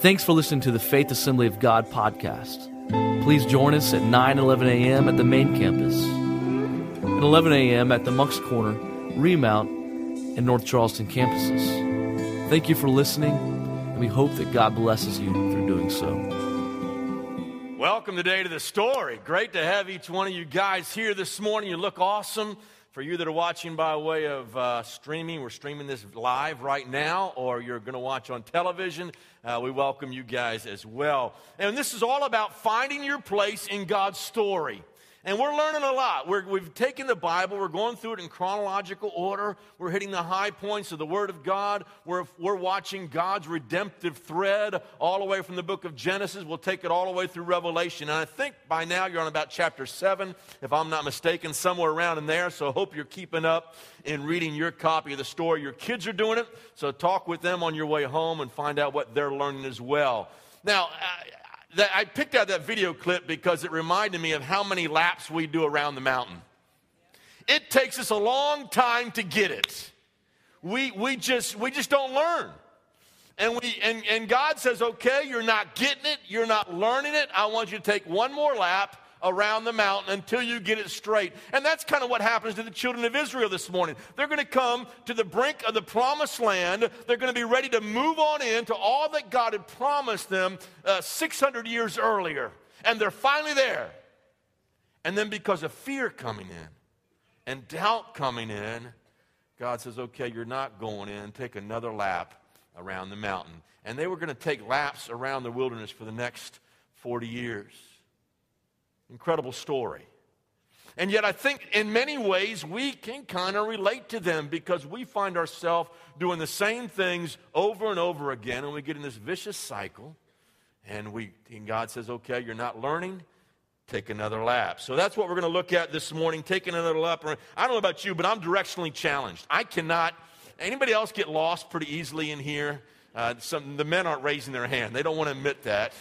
Thanks for listening to the Faith Assembly of God podcast. Please join us at 9 11 a.m. at the main campus, and 11 a.m. at the Moncks Corner, Remount, and North Charleston campuses. Thank you for listening, and we hope that God blesses you through doing so. Welcome today to the story. Great to have each one of you guys here this morning. You look awesome. For you that are watching by way of uh, streaming, we're streaming this live right now, or you're going to watch on television. Uh, we welcome you guys as well. And this is all about finding your place in God's story. And we're learning a lot. we have taken the Bible, we're going through it in chronological order. We're hitting the high points of the Word of God. We're, we're watching God's redemptive thread all the way from the book of Genesis. We'll take it all the way through Revelation. And I think by now you're on about chapter 7, if I'm not mistaken, somewhere around in there. So I hope you're keeping up in reading your copy of the story. Your kids are doing it, so talk with them on your way home and find out what they're learning as well. Now, uh, that I picked out that video clip because it reminded me of how many laps we do around the mountain. It takes us a long time to get it. We, we, just, we just don't learn. And, we, and, and God says, okay, you're not getting it, you're not learning it. I want you to take one more lap around the mountain until you get it straight. And that's kind of what happens to the children of Israel this morning. They're going to come to the brink of the promised land. They're going to be ready to move on into all that God had promised them uh, 600 years earlier. And they're finally there. And then because of fear coming in and doubt coming in, God says, okay, you're not going in. Take another lap around the mountain. And they were going to take laps around the wilderness for the next 40 years. Incredible story. And yet, I think in many ways we can kind of relate to them because we find ourselves doing the same things over and over again, and we get in this vicious cycle. And, we, and God says, okay, you're not learning, take another lap. So that's what we're going to look at this morning, taking another lap. I don't know about you, but I'm directionally challenged. I cannot, anybody else get lost pretty easily in here? Uh, some, the men aren't raising their hand, they don't want to admit that.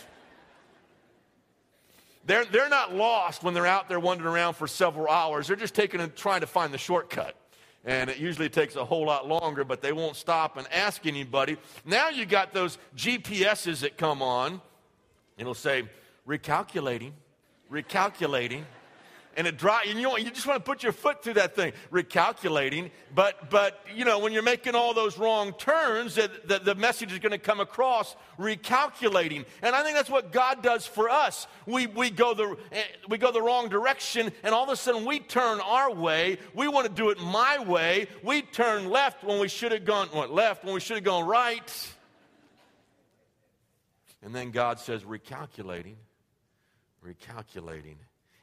They're, they're not lost when they're out there wandering around for several hours. They're just taking and trying to find the shortcut. And it usually takes a whole lot longer, but they won't stop and ask anybody. Now you got those GPSs that come on. It'll say, recalculating, recalculating and it dry and you you just want to put your foot through that thing. Recalculating but but you know when you're making all those wrong turns that the, the message is going to come across recalculating. And i think that's what god does for us. We we go the eh, we go the wrong direction and all of a sudden we turn our way. We want to do it my way. We turn left when we should have gone what left when we should have gone right. And then god says recalculating recalculating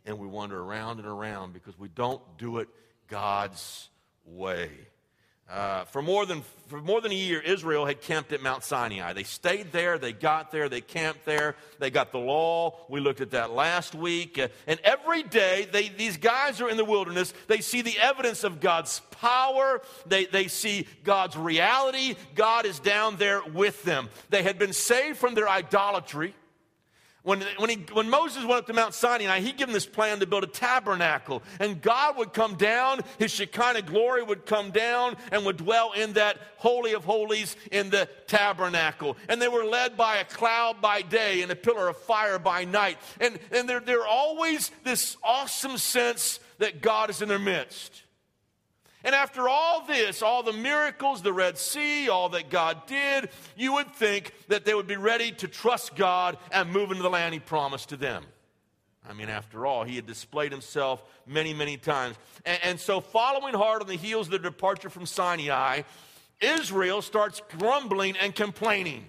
and we wander around and around because we don't do it God's way. Uh, for, more than, for more than a year, Israel had camped at Mount Sinai. They stayed there, they got there, they camped there, they got the law. We looked at that last week. Uh, and every day, they, these guys are in the wilderness. They see the evidence of God's power, they, they see God's reality. God is down there with them. They had been saved from their idolatry when, when, he, when Moses went up to Mount Sinai, he gave him this plan to build a tabernacle. And God would come down, his Shekinah glory would come down and would dwell in that Holy of Holies in the tabernacle. And they were led by a cloud by day and a pillar of fire by night. And, and there, there always this awesome sense that God is in their midst. And after all this, all the miracles, the Red Sea, all that God did, you would think that they would be ready to trust God and move into the land He promised to them. I mean, after all, He had displayed Himself many, many times. And, and so, following hard on the heels of the departure from Sinai, Israel starts grumbling and complaining.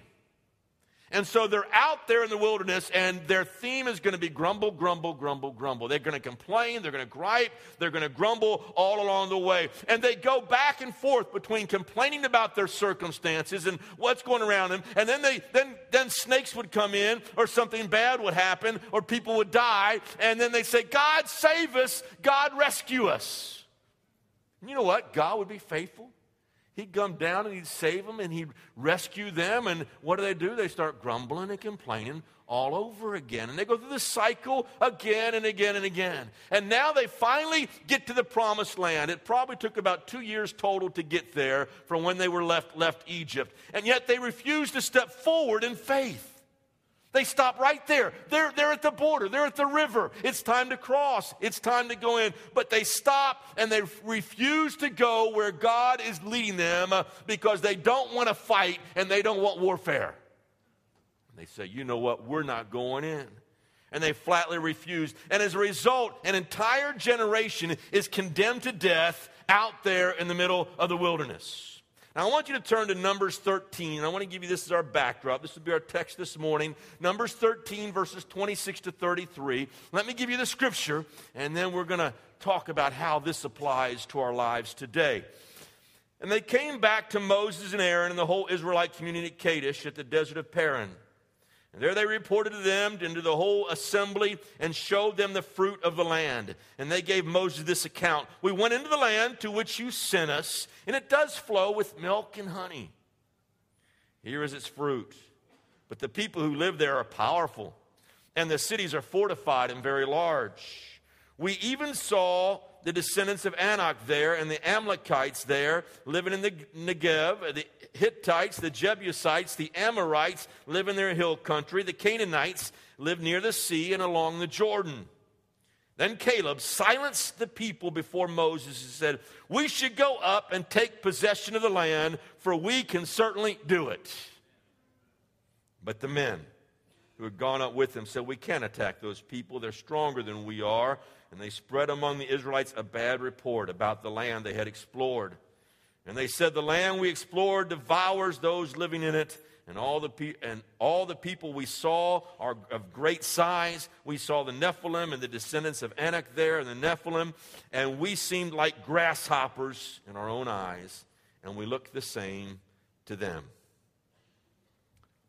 And so they're out there in the wilderness, and their theme is going to be grumble, grumble, grumble, grumble. They're going to complain, they're going to gripe, they're going to grumble all along the way. And they go back and forth between complaining about their circumstances and what's going around them, and then they then then snakes would come in, or something bad would happen, or people would die, and then they say, God save us, God rescue us. And you know what? God would be faithful. He'd come down and he'd save them and he'd rescue them. And what do they do? They start grumbling and complaining all over again. And they go through this cycle again and again and again. And now they finally get to the promised land. It probably took about two years total to get there from when they were left, left Egypt. And yet they refuse to step forward in faith. They stop right there. They're, they're at the border, they're at the river. It's time to cross, it's time to go in. But they stop and they refuse to go where God is leading them uh, because they don't want to fight and they don't want warfare. And they say, you know what? We're not going in. And they flatly refuse. And as a result, an entire generation is condemned to death out there in the middle of the wilderness. Now, I want you to turn to Numbers 13. I want to give you this as our backdrop. This will be our text this morning. Numbers 13, verses 26 to 33. Let me give you the scripture, and then we're going to talk about how this applies to our lives today. And they came back to Moses and Aaron and the whole Israelite community at Kadesh at the desert of Paran. And there they reported to them and to the whole assembly and showed them the fruit of the land. And they gave Moses this account We went into the land to which you sent us, and it does flow with milk and honey. Here is its fruit. But the people who live there are powerful, and the cities are fortified and very large. We even saw the descendants of Anak there and the Amalekites there living in the Negev, the Hittites, the Jebusites, the Amorites live in their hill country, the Canaanites live near the sea and along the Jordan. Then Caleb silenced the people before Moses and said, We should go up and take possession of the land, for we can certainly do it. But the men who had gone up with him said, We can't attack those people. They're stronger than we are. And they spread among the Israelites a bad report about the land they had explored. And they said, The land we explored devours those living in it. And all, the pe- and all the people we saw are of great size. We saw the Nephilim and the descendants of Anak there and the Nephilim, and we seemed like grasshoppers in our own eyes, and we looked the same to them.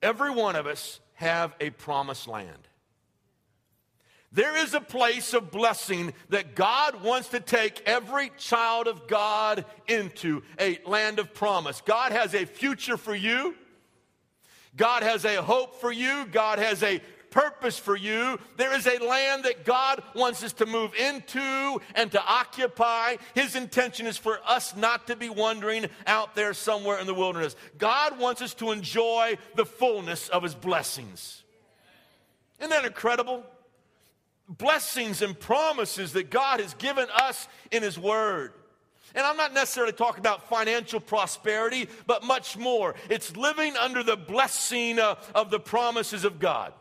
Every one of us have a promised land. There is a place of blessing that God wants to take every child of God into a land of promise. God has a future for you. God has a hope for you. God has a purpose for you. There is a land that God wants us to move into and to occupy. His intention is for us not to be wandering out there somewhere in the wilderness. God wants us to enjoy the fullness of His blessings. Isn't that incredible? Blessings and promises that God has given us in His Word. And I'm not necessarily talking about financial prosperity, but much more. It's living under the blessing uh, of the promises of God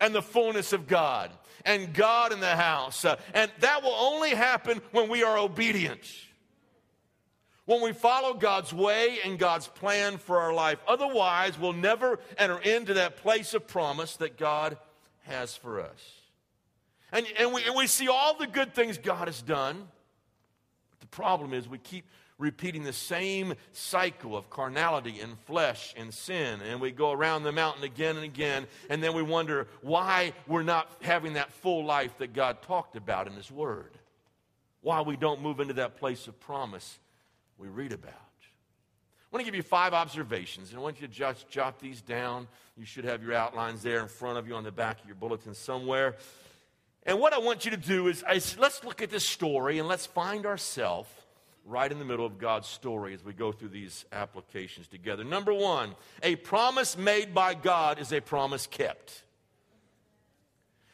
and the fullness of God and God in the house. Uh, and that will only happen when we are obedient. When we follow God's way and God's plan for our life. Otherwise, we'll never enter into that place of promise that God has for us. And, and, we, and we see all the good things God has done. But the problem is we keep repeating the same cycle of carnality and flesh and sin. And we go around the mountain again and again. And then we wonder why we're not having that full life that God talked about in His Word. Why we don't move into that place of promise we read about. I want to give you five observations, and I want you to just jot these down. You should have your outlines there in front of you on the back of your bulletin somewhere. And what I want you to do is, is let's look at this story and let's find ourselves right in the middle of God's story as we go through these applications together. Number one, a promise made by God is a promise kept.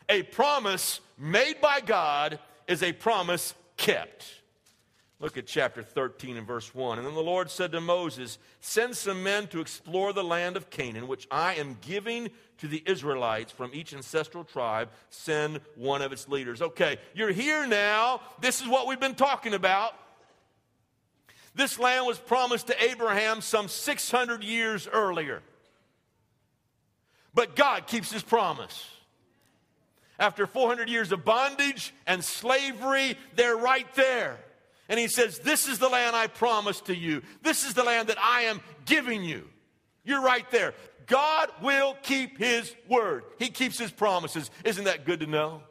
A promise made by God is a promise kept. Look at chapter 13 and verse 1. And then the Lord said to Moses, Send some men to explore the land of Canaan, which I am giving to the Israelites from each ancestral tribe. Send one of its leaders. Okay, you're here now. This is what we've been talking about. This land was promised to Abraham some 600 years earlier. But God keeps his promise. After 400 years of bondage and slavery, they're right there. And he says, This is the land I promised to you. This is the land that I am giving you. You're right there. God will keep his word, he keeps his promises. Isn't that good to know?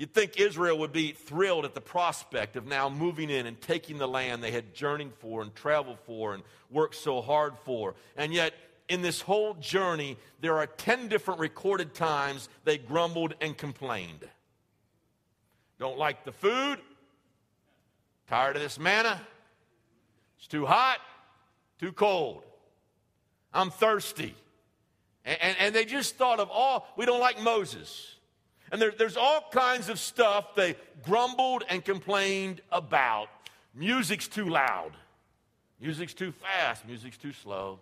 You'd think Israel would be thrilled at the prospect of now moving in and taking the land they had journeyed for and traveled for and worked so hard for. And yet, in this whole journey, there are 10 different recorded times they grumbled and complained. Don't like the food. Tired of this manna. It's too hot, too cold. I'm thirsty. And, and, they just thought of all, we don't like Moses. And there, there's all kinds of stuff they grumbled and complained about. Music's too loud. Music's too fast. Music's too slow.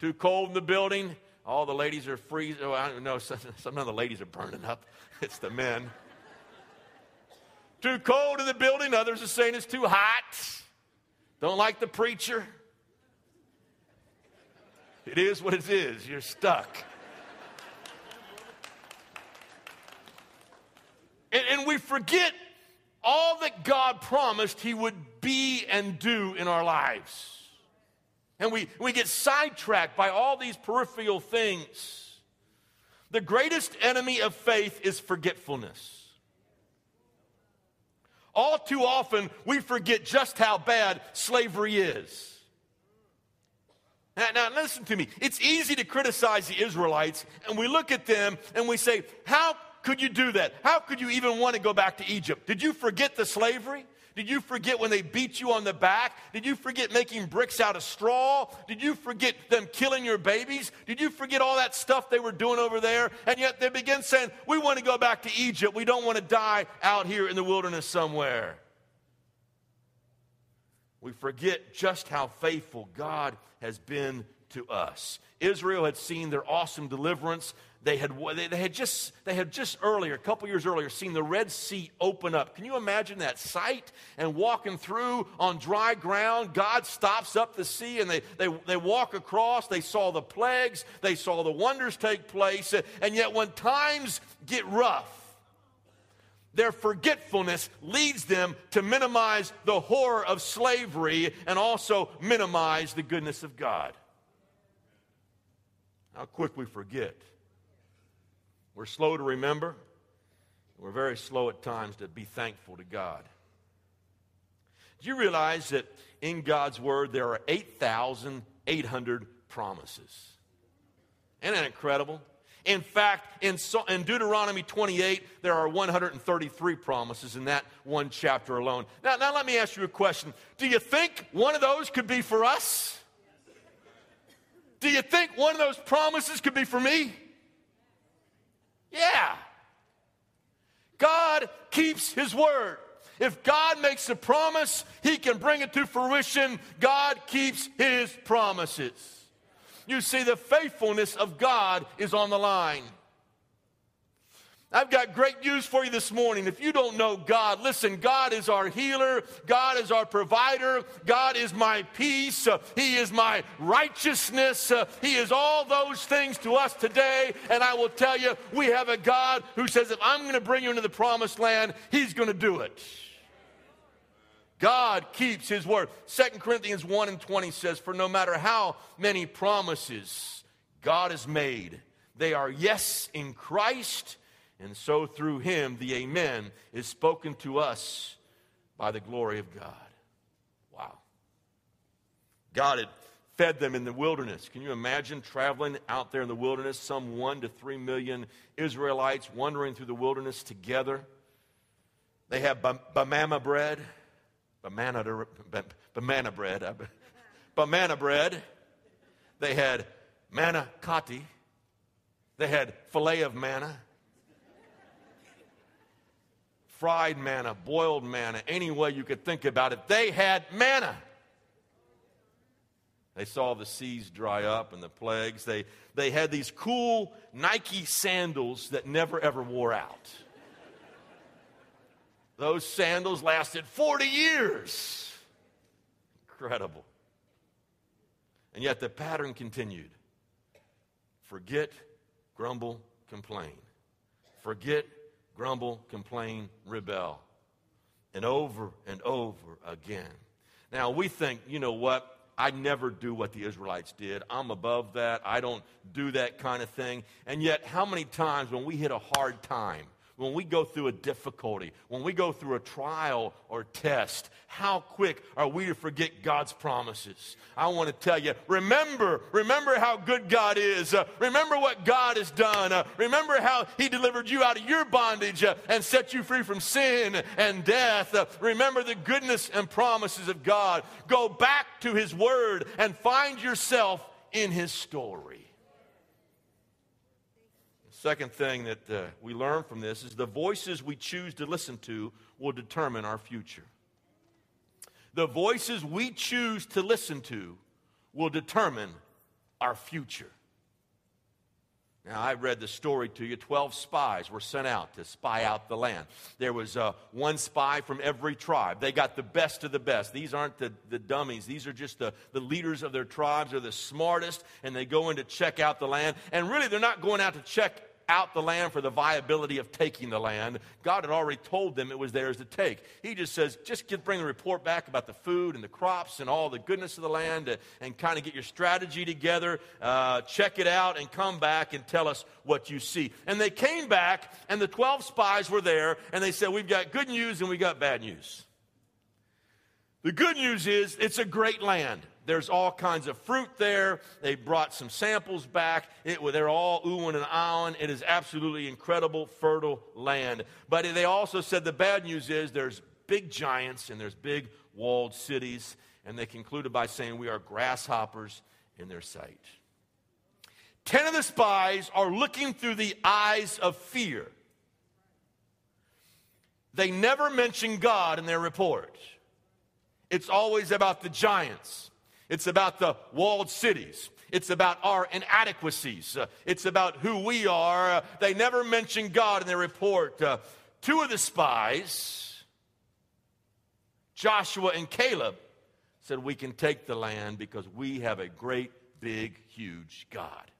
Too cold in the building. All the ladies are freezing. Oh, I don't know. Some, some of the ladies are burning up. It's the men. Too cold in the building. Others are saying it's too hot. Don't like the preacher. It is what it is. You're stuck. and, and we forget all that God promised He would be and do in our lives. And we, we get sidetracked by all these peripheral things. The greatest enemy of faith is forgetfulness. All too often, we forget just how bad slavery is. Now, now, listen to me. It's easy to criticize the Israelites, and we look at them and we say, How could you do that? How could you even want to go back to Egypt? Did you forget the slavery? Did you forget when they beat you on the back? Did you forget making bricks out of straw? Did you forget them killing your babies? Did you forget all that stuff they were doing over there? And yet they begin saying, We want to go back to Egypt. We don't want to die out here in the wilderness somewhere. We forget just how faithful God has been to us. Israel had seen their awesome deliverance they had, they had, just, they had just earlier, a couple years earlier, seen the Red Sea open up. Can you imagine that sight? And walking through on dry ground, God stops up the sea and they, they, they walk across. They saw the plagues, they saw the wonders take place. And yet, when times get rough, their forgetfulness leads them to minimize the horror of slavery and also minimize the goodness of God. How quick we forget. We're slow to remember. We're very slow at times to be thankful to God. Do you realize that in God's Word there are 8,800 promises? Isn't that incredible? In fact, in, in, Deuteronomy 28, there are 133 promises in that one chapter alone. Now, now, let me ask you a question. Do you think one of those could be for us? Do you think one of those promises could be for me? Yeah. God keeps his word. If God makes a promise, he can bring it to fruition. God keeps his promises. You see, the faithfulness of God is on the line. I've got great news for you this morning. If you don't know God, listen, God is our healer, God is our provider, God is my peace, He is my righteousness, He is all those things to us today. And I will tell you, we have a God who says, if I'm going to bring you into the promised land, He's going to do it. God keeps His word. 2 Corinthians 1 and 20 says, For no matter how many promises God has made, they are yes in Christ and so through him, the Amen is spoken to us by the glory of God. Wow. God had fed them in the wilderness. Can you imagine traveling out there in the wilderness, some one to three million Israelites wandering through the wilderness together? They have banana bread, banana, banana bread, banana bread. They had manna kati. They had filet of manna fried manna, boiled manna, any way you could think about it. They had manna. They saw the seas dry up and the plagues. They, they had these cool Nike sandals that never ever wore out. Those sandals lasted 40 years. Incredible. And yet the pattern continued forget, grumble, complain. Forget, grumble, complain, rebel. And over and over again. Now, we think, you know what? I never do what the Israelites did. I'm above that. I don't do that kind of thing. And yet, how many times when we hit a hard time, when we go through a difficulty, when we go through a trial or test, how quick are we to forget God's promises? I want to tell you, remember, remember how good God is. Uh, remember what God has done. Uh, remember how He delivered you out of your bondage uh, and set you free from sin and death. Uh, remember the goodness and promises of God. Go back to His Word and find yourself in His story. Second thing that uh, we learn from this is the voices we choose to listen to will determine our future. The voices we choose to listen to will determine our future. Now, I read the story to you. Twelve spies were sent out to spy out the land. There was uh, one spy from every tribe. They got the best of the best. These aren't the, the dummies, these are just the, the leaders of their tribes. They're the smartest, and they go in to check out the land. And really, they're not going out to check out the land for the viability of taking the land. God had already told them it was theirs to take. He just says, just get, bring the report back about the food and the crops and all the goodness of the land and, and kind of get your strategy together, uh, check it out, and come back and tell us what you see. And they came back, and the 12 spies were there, and they said, We've got good news and we got bad news. The good news is it's a great land. There's all kinds of fruit there. They brought some samples back. It, they're all oohing and ahhing. It is absolutely incredible, fertile land. But they also said the bad news is there's big giants and there's big walled cities. And they concluded by saying, We are grasshoppers in their sight. Ten of the spies are looking through the eyes of fear. They never mention God in their report. It's always about the giants. It's about the walled cities. It's about our inadequacies. Uh, it's about who we are. Uh, they never mention God in their report. Uh, two of the spies, Joshua and Caleb, said, We can take the land because we have a great, big, huge God.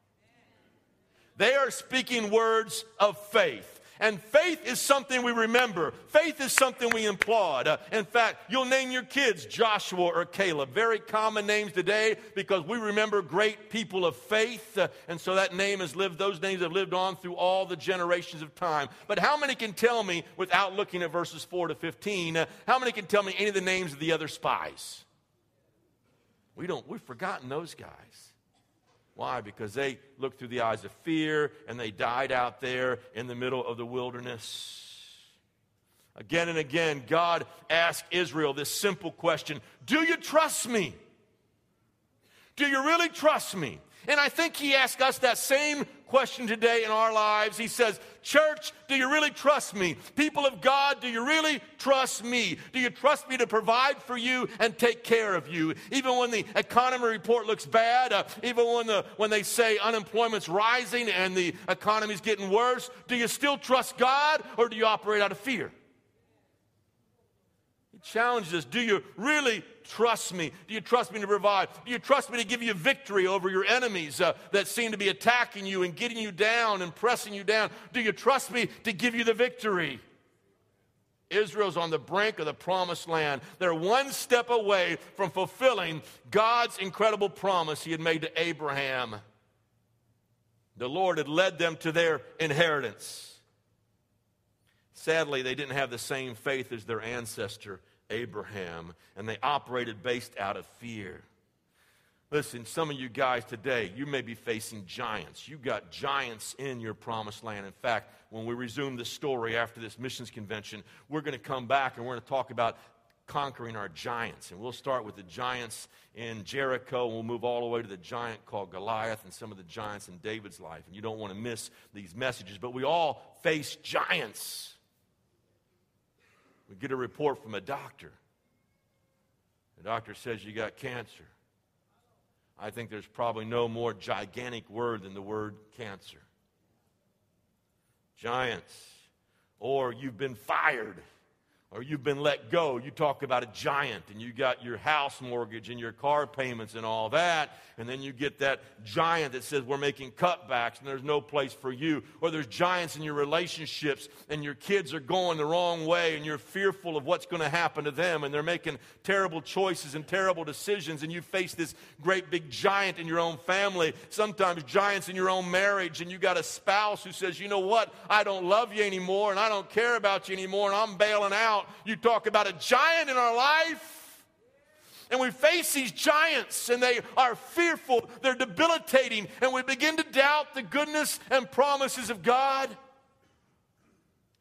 They are speaking words of faith. And faith is something we remember. Faith is something we applaud. Uh, in fact, you'll name your kids Joshua or Caleb. Very common names today because we remember great people of faith. Uh, and so that name has lived, those names have lived on through all the generations of time. But how many can tell me, without looking at verses 4 to 15, uh, how many can tell me any of the names of the other spies? We don't, we've forgotten those guys. Why? Because they looked through the eyes of fear and they died out there in the middle of the wilderness. Again and again, God asked Israel this simple question Do you trust me? Do you really trust me? And I think he asks us that same question today in our lives. He says, Church, do you really trust me? People of God, do you really trust me? Do you trust me to provide for you and take care of you? Even when the economy report looks bad, uh, even when, the, when they say unemployment's rising and the economy's getting worse, do you still trust God or do you operate out of fear? He challenges us Do you really trust me? Do you trust me to provide? Do you trust me to give you victory over your enemies uh, that seem to be attacking you and getting you down and pressing you down? Do you trust me to give you the victory? Israel's on the brink of the promised land. They're one step away from fulfilling God's incredible promise he had made to Abraham. The Lord had led them to their inheritance. Sadly, they didn't have the same faith as their ancestor Abraham, and they operated based out of fear. Listen, some of you guys today, you may be facing giants. You've got giants in your promised land. In fact, when we resume the story after this missions convention, we're going to come back and we're going to talk about conquering our giants. And we'll start with the giants in Jericho, and we'll move all the way to the giant called Goliath and some of the giants in David's life. And you don't want to miss these messages, but we all face giants. We get a report from a doctor. The doctor says you got cancer. I think there's probably no more gigantic word than the word cancer. Giants. Or you've been fired or you've been let go. You talk about a giant and you got your house mortgage and your car payments and all that. And then you get that giant that says we're making cutbacks and there's no place for you. Or there's giants in your relationships and your kids are going the wrong way and you're fearful of what's going to happen to them and they're making terrible choices and terrible decisions and you face this great big giant in your own family. Sometimes giants in your own marriage and you got a spouse who says, you know what, I don't love you anymore and I don't care about you anymore and I'm bailing out you talk about a giant in our life. And we face these giants, and they are fearful, they're debilitating, and we begin to doubt the goodness and promises of God.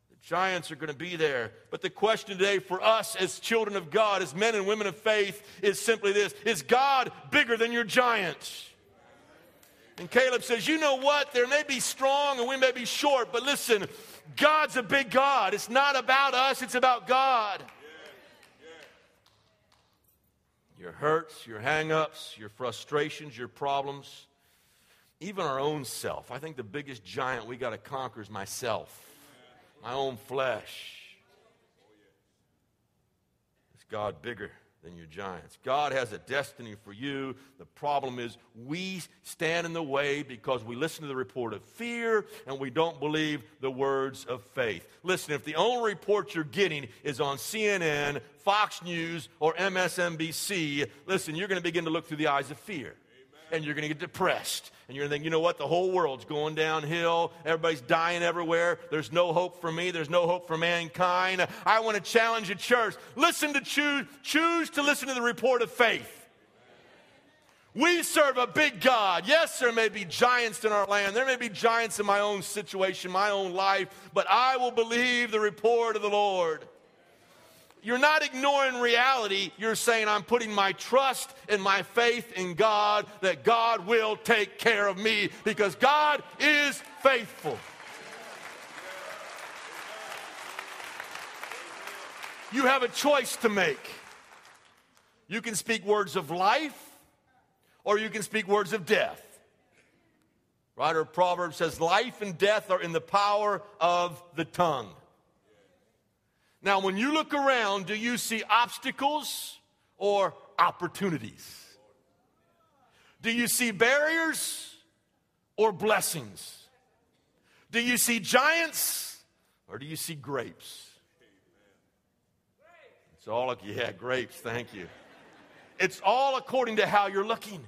The giants are going to be there. But the question today for us as children of God, as men and women of faith, is simply this Is God bigger than your giants? And Caleb says, You know what? There may be strong and we may be short, but listen, God's a big God. It's not about us, it's about God. Your hurts, your hang ups, your frustrations, your problems, even our own self. I think the biggest giant we got to conquer is myself, my own flesh. Is God bigger? Than your giants. God has a destiny for you. The problem is we stand in the way because we listen to the report of fear and we don't believe the words of faith. Listen, if the only report you're getting is on CNN, Fox News, or MSNBC, listen, you're going to begin to look through the eyes of fear and you're going to get depressed. And you're going to think, you know what? The whole world's going downhill. Everybody's dying everywhere. There's no hope for me. There's no hope for mankind. I want to challenge a church. Listen to choose, choose to listen to the report of faith. We serve a big God. Yes, there may be giants in our land. There may be giants in my own situation, my own life, but I will believe the report of the Lord you're not ignoring reality. You're saying, I'm putting my trust and my faith in God that God will take care of me because God is faithful. You have a choice to make. You can speak words of life or you can speak words of death. Writer of Proverbs says, Life and death are in the power of the tongue. Now, when you look around, do you see obstacles or opportunities? Do you see barriers or blessings? Do you see giants or do you see grapes? It's all, yeah, grapes, thank you. It's all according to how you're looking.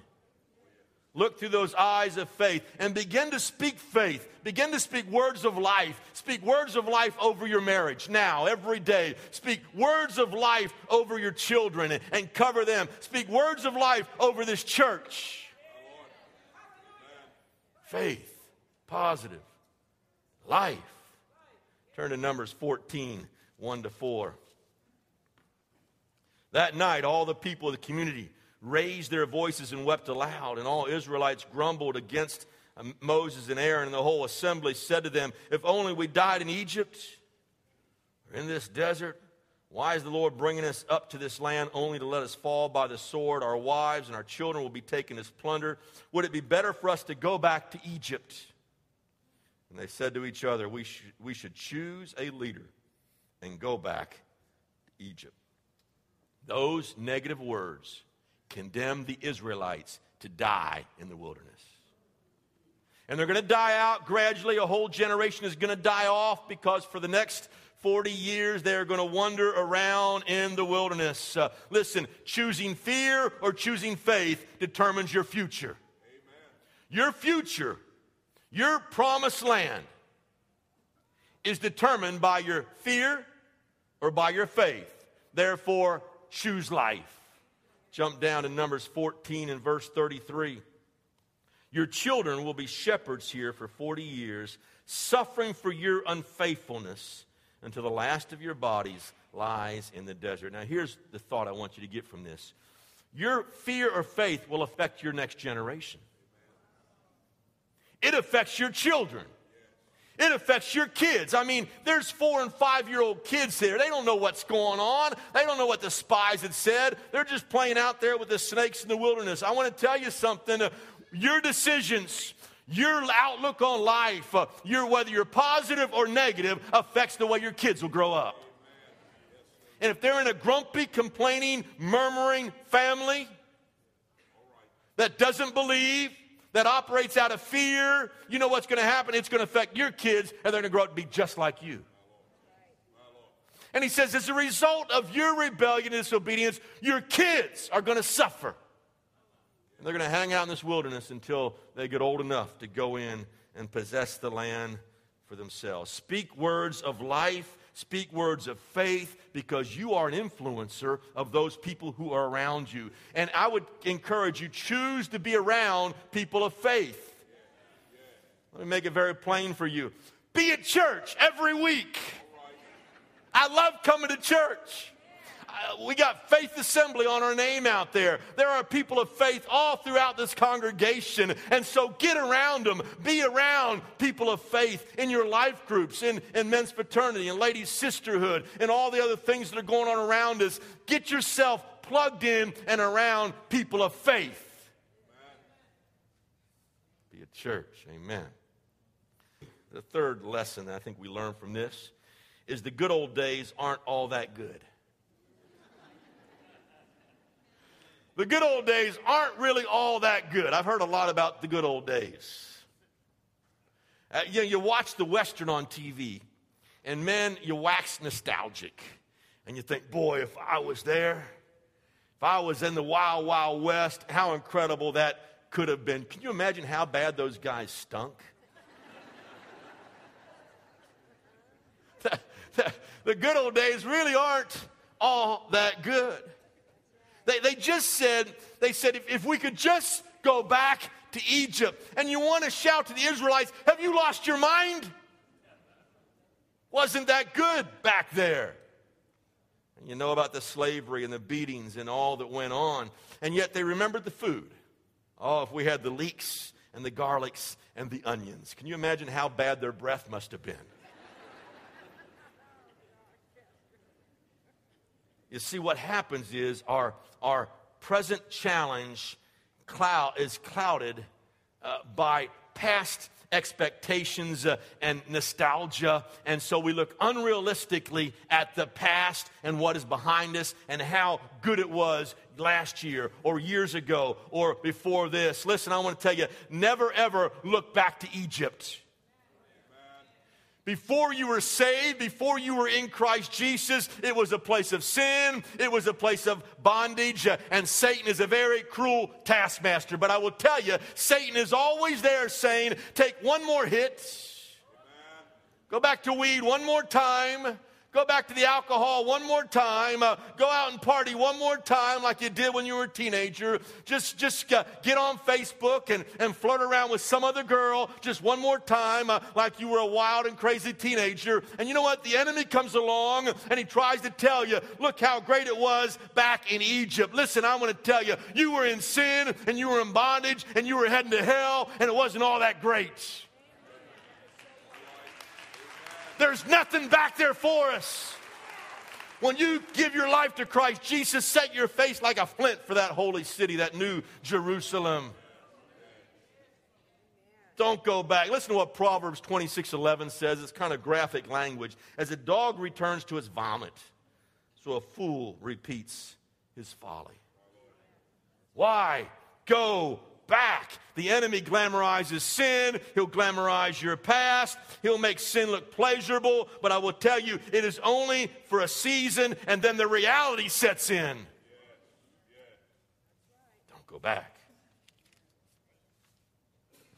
Look through those eyes of faith and begin to speak faith. Begin to speak words of life. Speak words of life over your marriage now, every day. Speak words of life over your children and, and cover them. Speak words of life over this church. Faith, positive, life. Turn to Numbers 14, 1 to 4. That night, all the people of the community raised their voices and wept aloud, and all Israelites grumbled against um, Moses and Aaron, and the whole assembly said to them, If only we died in Egypt or in this desert. Why is the Lord bringing us up to this land only to let us fall by the sword? Our wives and our children will be taken as plunder. Would it be better for us to go back to Egypt? And they said to each other, We, sh- we should choose a leader and go back to Egypt. Those negative words condemned the Israelites to die in the wilderness. And they're going to die out gradually. A whole generation is going to die off because for the next 40 years they're going to wander around in the wilderness. Uh, listen, choosing fear or choosing faith determines your future. Amen. Your future, your promised land, is determined by your fear or by your faith. Therefore, choose life. Jump down to Numbers 14 and verse 33. Your children will be shepherds here for 40 years, suffering for your unfaithfulness until the last of your bodies lies in the desert. Now, here's the thought I want you to get from this your fear or faith will affect your next generation, it affects your children. It affects your kids. I mean, there's four and five year old kids there. They don't know what's going on. They don't know what the spies had said. They're just playing out there with the snakes in the wilderness. I want to tell you something. Uh, your decisions, your outlook on life, uh, your, whether you're positive or negative, affects the way your kids will grow up. And if they're in a grumpy, complaining, murmuring family that doesn't believe, that operates out of fear, you know what's going to happen? It's going to affect your kids, and they're going to grow up to be just like you. And he says, as a result of your rebellion and disobedience, your kids are going to suffer. And they're going to hang out in this wilderness until they get old enough to go in and possess the land for themselves. Speak words of life speak words of faith because you are an influencer of those people who are around you. And I would encourage you choose to be around people of faith. Let me make it very plain for you. Be at church every week. I love coming to church. Uh, we got Faith Assembly on our name out there. There are people of faith all throughout this congregation. And so get around them. Be around people of faith in your life groups, in, in men's fraternity, and ladies' sisterhood, and all the other things that are going on around us. Get yourself plugged in and around people of faith. Be a church. Amen. The third lesson I think we learn from this is the good old days aren't all that good. The good old days aren't really all that good. I've heard a lot about the good old days. Uh, you, know, you watch the Western on TV, and man, you wax nostalgic. And you think, boy, if I was there, if I was in the wild, wild west, how incredible that could have been. Can you imagine how bad those guys stunk? the good old days really aren't all that good. They, they just said, they said, if, if we could just go back to Egypt. And you want to shout to the Israelites, have you lost your mind? Wasn't that good back there? And you know about the slavery and the beatings and all that went on. And yet they remembered the food. Oh, if we had the leeks and the garlics and the onions. Can you imagine how bad their breath must have been? You see, what happens is our, our present challenge cloud, is clouded uh, by past expectations uh, and nostalgia. And so we look unrealistically at the past and what is behind us and how good it was last year or years ago or before this. Listen, I want to tell you never ever look back to Egypt. Before you were saved, before you were in Christ Jesus, it was a place of sin, it was a place of bondage, uh, and Satan is a very cruel taskmaster. But I will tell you, Satan is always there saying, Take one more hit, go back to weed one more time, Go back to the alcohol one more time. Uh, go out and party one more time like you did when you were a teenager. Just, just uh, get on Facebook and, and flirt around with some other girl just one more time uh, like you were a wild and crazy teenager. And you know what? The enemy comes along and he tries to tell you, look how great it was back in Egypt. Listen, I want to tell you, you were in sin and you were in bondage and you were heading to hell and it wasn't all that great. There's nothing back there for us. When you give your life to Christ, Jesus set your face like a flint for that holy city, that new Jerusalem. Don't go back. Listen to what Proverbs 26 11 says. It's kind of graphic language. As a dog returns to his vomit, so a fool repeats his folly. Why go back. The enemy glamorizes sin. He'll glamorize your past. He'll make sin look pleasurable. But I will tell you, it is only for a season, and then the reality sets in. Don't go back.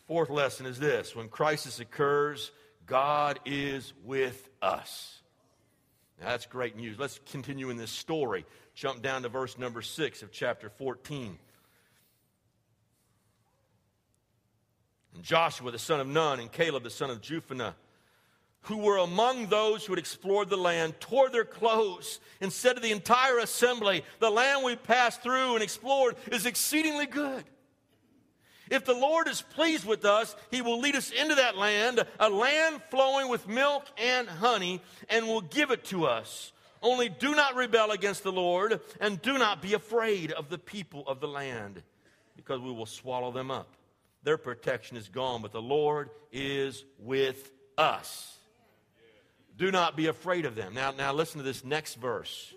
Fourth lesson is this when crisis occurs, God is with us. Now, that's great news. Let's continue in this story. Jump down to verse number 6 of chapter 14. And Joshua the son of Nun and Caleb the son of Jephunneh, who were among those who had explored the land, tore their clothes and said to the entire assembly, The land we passed through and explored is exceedingly good. If the Lord is pleased with us, he will lead us into that land, a land flowing with milk and honey, and will give it to us. Only do not rebel against the Lord, and do not be afraid of the people of the land, because we will swallow them up their protection is gone, but the Lord is with us. Do not be afraid of them. Now, now listen to this next verse.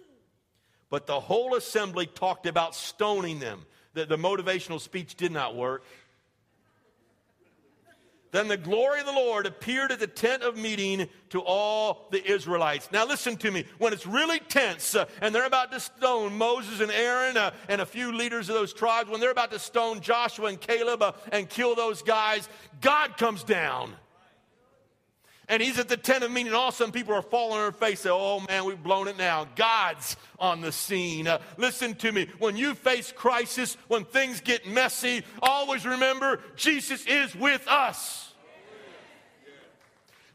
But the whole assembly talked about stoning them. The, the motivational speech did not work. Then the glory of the Lord appeared at the tent of meeting to all the Israelites. Now, listen to me. When it's really tense uh, and they're about to stone Moses and Aaron uh, and a few leaders of those tribes, when they're about to stone Joshua and Caleb uh, and kill those guys, God comes down. And he's at the tent of meeting. And All of a sudden, people are falling on their face. Say, oh man, we've blown it now. God's on the scene. Uh, listen to me. When you face crisis, when things get messy, always remember Jesus is with us.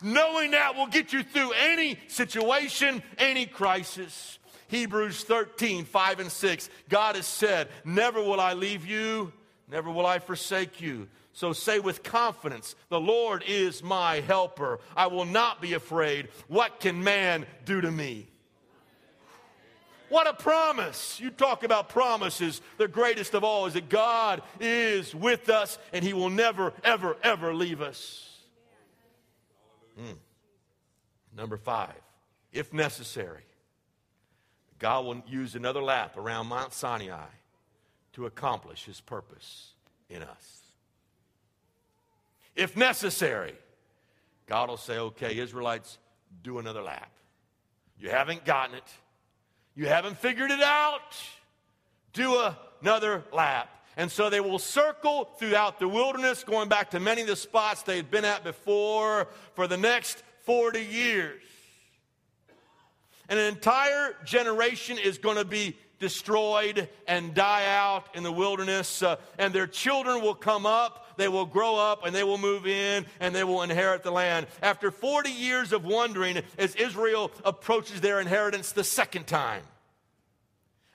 Knowing that will get you through any situation, any crisis. Hebrews 13, 5 and 6. God has said, Never will I leave you, never will I forsake you. So say with confidence, The Lord is my helper. I will not be afraid. What can man do to me? What a promise. You talk about promises. The greatest of all is that God is with us and he will never, ever, ever leave us. Mm. Number five, if necessary, God will use another lap around Mount Sinai to accomplish his purpose in us. If necessary, God will say, okay, Israelites, do another lap. You haven't gotten it, you haven't figured it out. Do another lap. And so they will circle throughout the wilderness, going back to many of the spots they had been at before for the next 40 years. And an entire generation is going to be destroyed and die out in the wilderness, uh, and their children will come up, they will grow up, and they will move in, and they will inherit the land. After 40 years of wandering, as Israel approaches their inheritance the second time,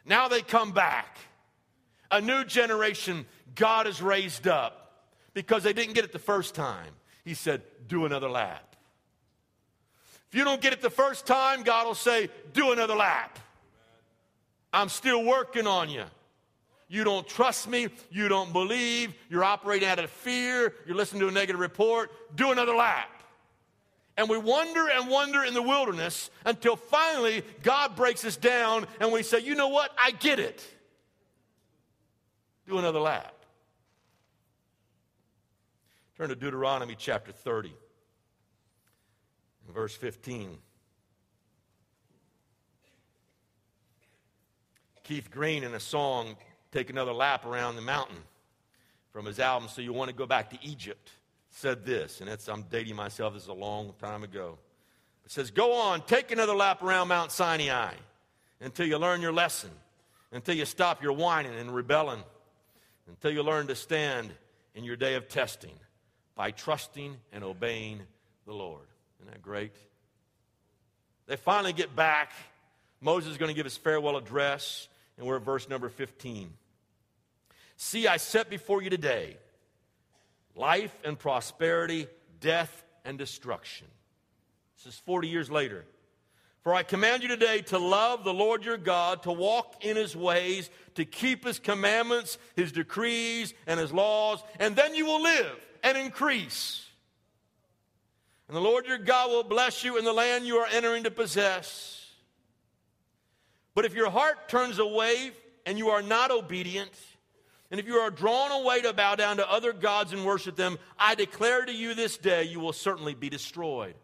now they come back. A new generation God has raised up because they didn't get it the first time. He said, Do another lap. If you don't get it the first time, God will say, Do another lap. I'm still working on you. You don't trust me. You don't believe. You're operating out of fear. You're listening to a negative report. Do another lap. And we wonder and wonder in the wilderness until finally God breaks us down and we say, you know what? I get it. Do another lap. Turn to Deuteronomy chapter 30, verse 15. Keith Green in a song, Take Another Lap Around the Mountain, from his album, So You Want to Go Back to Egypt said this, and I'm dating myself, this is a long time ago. It says, Go on, take another lap around Mount Sinai until you learn your lesson, until you stop your whining and rebelling, until you learn to stand in your day of testing by trusting and obeying the Lord. Isn't that great? They finally get back. Moses is going to give his farewell address, and we're at verse number 15. See, I set before you today life and prosperity, death and destruction. This is 40 years later. For I command you today to love the Lord your God, to walk in his ways, to keep his commandments, his decrees, and his laws, and then you will live and increase. And the Lord your God will bless you in the land you are entering to possess. But if your heart turns away and you are not obedient, and if you are drawn away to bow down to other gods and worship them, I declare to you this day, you will certainly be destroyed.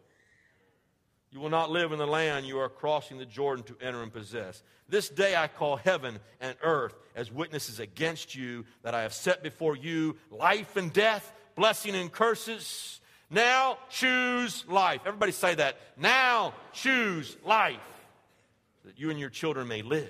You will not live in the land you are crossing the Jordan to enter and possess. This day I call heaven and earth as witnesses against you that I have set before you life and death, blessing and curses. Now choose life. Everybody say that. Now choose life, that you and your children may live,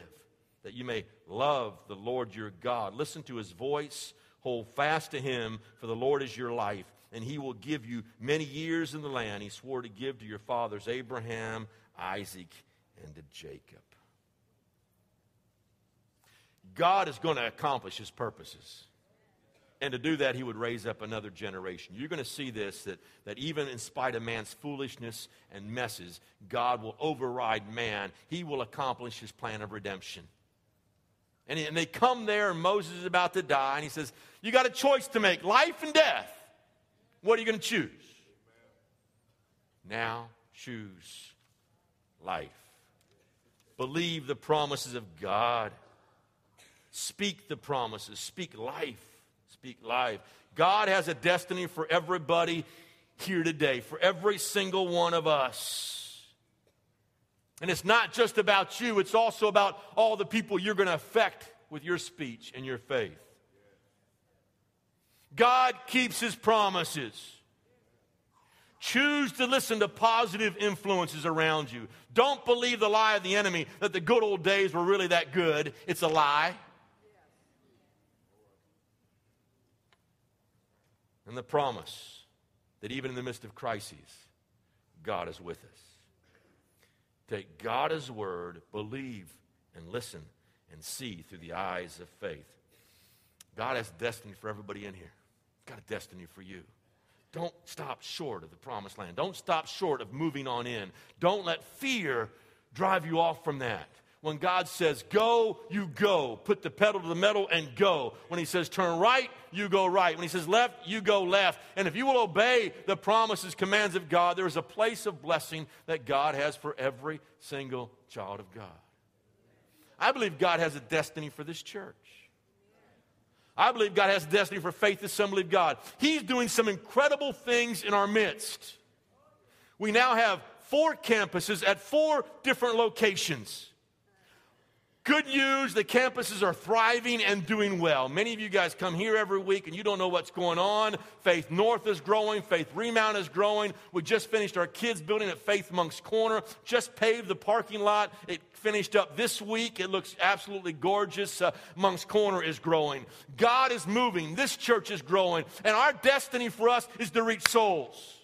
that you may Love the Lord your God. Listen to his voice. Hold fast to him, for the Lord is your life, and he will give you many years in the land he swore to give to your fathers, Abraham, Isaac, and to Jacob. God is going to accomplish his purposes. And to do that, he would raise up another generation. You're going to see this that, that even in spite of man's foolishness and messes, God will override man. He will accomplish his plan of redemption. And, and they come there, and Moses is about to die, and he says, You got a choice to make life and death. What are you going to choose? Now choose life. Believe the promises of God. Speak the promises. Speak life. Speak life. God has a destiny for everybody here today, for every single one of us. And it's not just about you, it's also about all the people you're going to affect with your speech and your faith. God keeps his promises. Choose to listen to positive influences around you. Don't believe the lie of the enemy that the good old days were really that good. It's a lie. And the promise that even in the midst of crises, God is with us. Take God as word, believe and listen and see through the eyes of faith. God has destiny for everybody in here. He's got a destiny for you. Don't stop short of the promised land. Don't stop short of moving on in. Don't let fear drive you off from that. When God says go, you go. Put the pedal to the metal and go. When He says turn right, you go right. When He says left, you go left. And if you will obey the promises, commands of God, there is a place of blessing that God has for every single child of God. I believe God has a destiny for this church. I believe God has a destiny for Faith Assembly of God. He's doing some incredible things in our midst. We now have four campuses at four different locations. Good news, the campuses are thriving and doing well. Many of you guys come here every week and you don't know what's going on. Faith North is growing, Faith Remount is growing. We just finished our kids' building at Faith Moncks Corner, just paved the parking lot. It finished up this week. It looks absolutely gorgeous. Uh, Moncks Corner is growing. God is moving. This church is growing. And our destiny for us is to reach souls.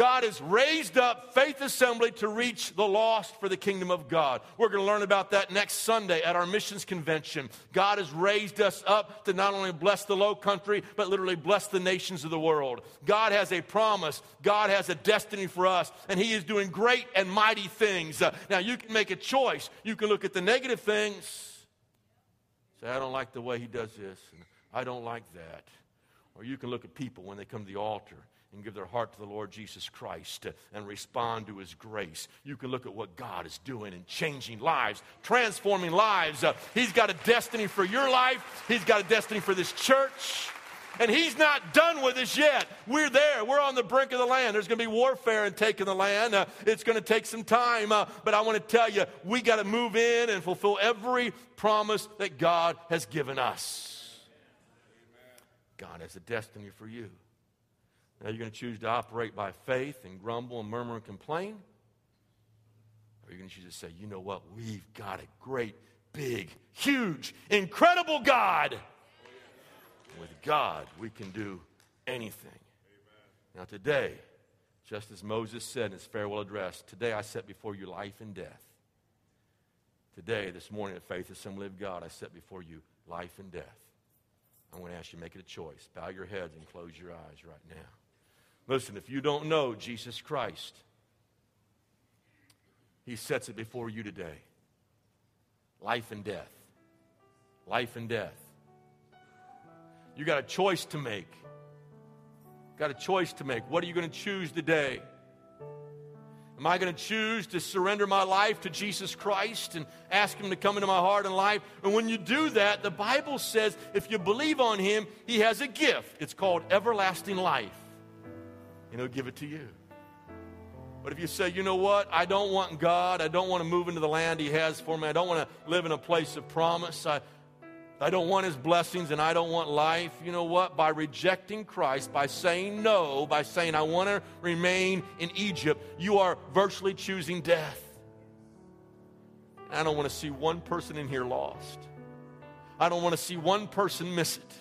God has raised up Faith Assembly to reach the lost for the kingdom of God. We're going to learn about that next Sunday at our missions convention. God has raised us up to not only bless the low country, but literally bless the nations of the world. God has a promise, God has a destiny for us, and He is doing great and mighty things. Uh, now, you can make a choice. You can look at the negative things, say, I don't like the way He does this, and I don't like that. Or you can look at people when they come to the altar and give their heart to the Lord Jesus Christ and respond to His grace. You can look at what God is doing and changing lives, transforming lives. Uh, he's got a destiny for your life, He's got a destiny for this church. And he's not done with us yet. We're there. We're on the brink of the land. There's going to be warfare in taking the land. Uh, it's going to take some time. Uh, but I want to tell you, we got to move in and fulfill every promise that God has given us. God has a destiny for you. Now you're going to choose to operate by faith and grumble and murmur and complain? Or are you going to choose to say, you know what? We've got a great, big, huge, incredible God. With God, we can do anything. Now, today, just as Moses said in his farewell address, today I set before you life and death. Today, this morning at Faith Assembly of God, I set before you life and death. I'm going to ask you to make it a choice. Bow your heads and close your eyes right now. Listen, if you don't know Jesus Christ, He sets it before you today life and death. Life and death. You got a choice to make. Got a choice to make. What are you going to choose today? Am I going to choose to surrender my life to Jesus Christ and ask Him to come into my heart and life? And when you do that, the Bible says if you believe on Him, He has a gift. It's called everlasting life and He'll give it to you. But if you say, you know what, I don't want God, I don't want to move into the land He has for me, I don't want to live in a place of promise, I, I don't want His blessings, and I don't want life, you know what? By rejecting Christ, by saying no, by saying, I want to remain in Egypt, you are virtually choosing death. I don't want to see one person in here lost. I don't want to see one person miss it.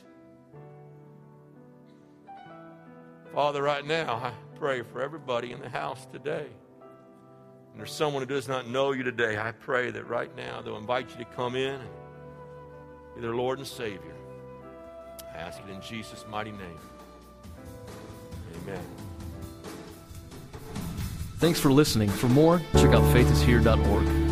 Father, right now, I pray for everybody in the house today. And there's someone who does not know you today. I pray that right now they'll invite you to come in and be their Lord and Savior. I ask it in Jesus' mighty name. Amen. Thanks for listening. For more, check out faithishere.org.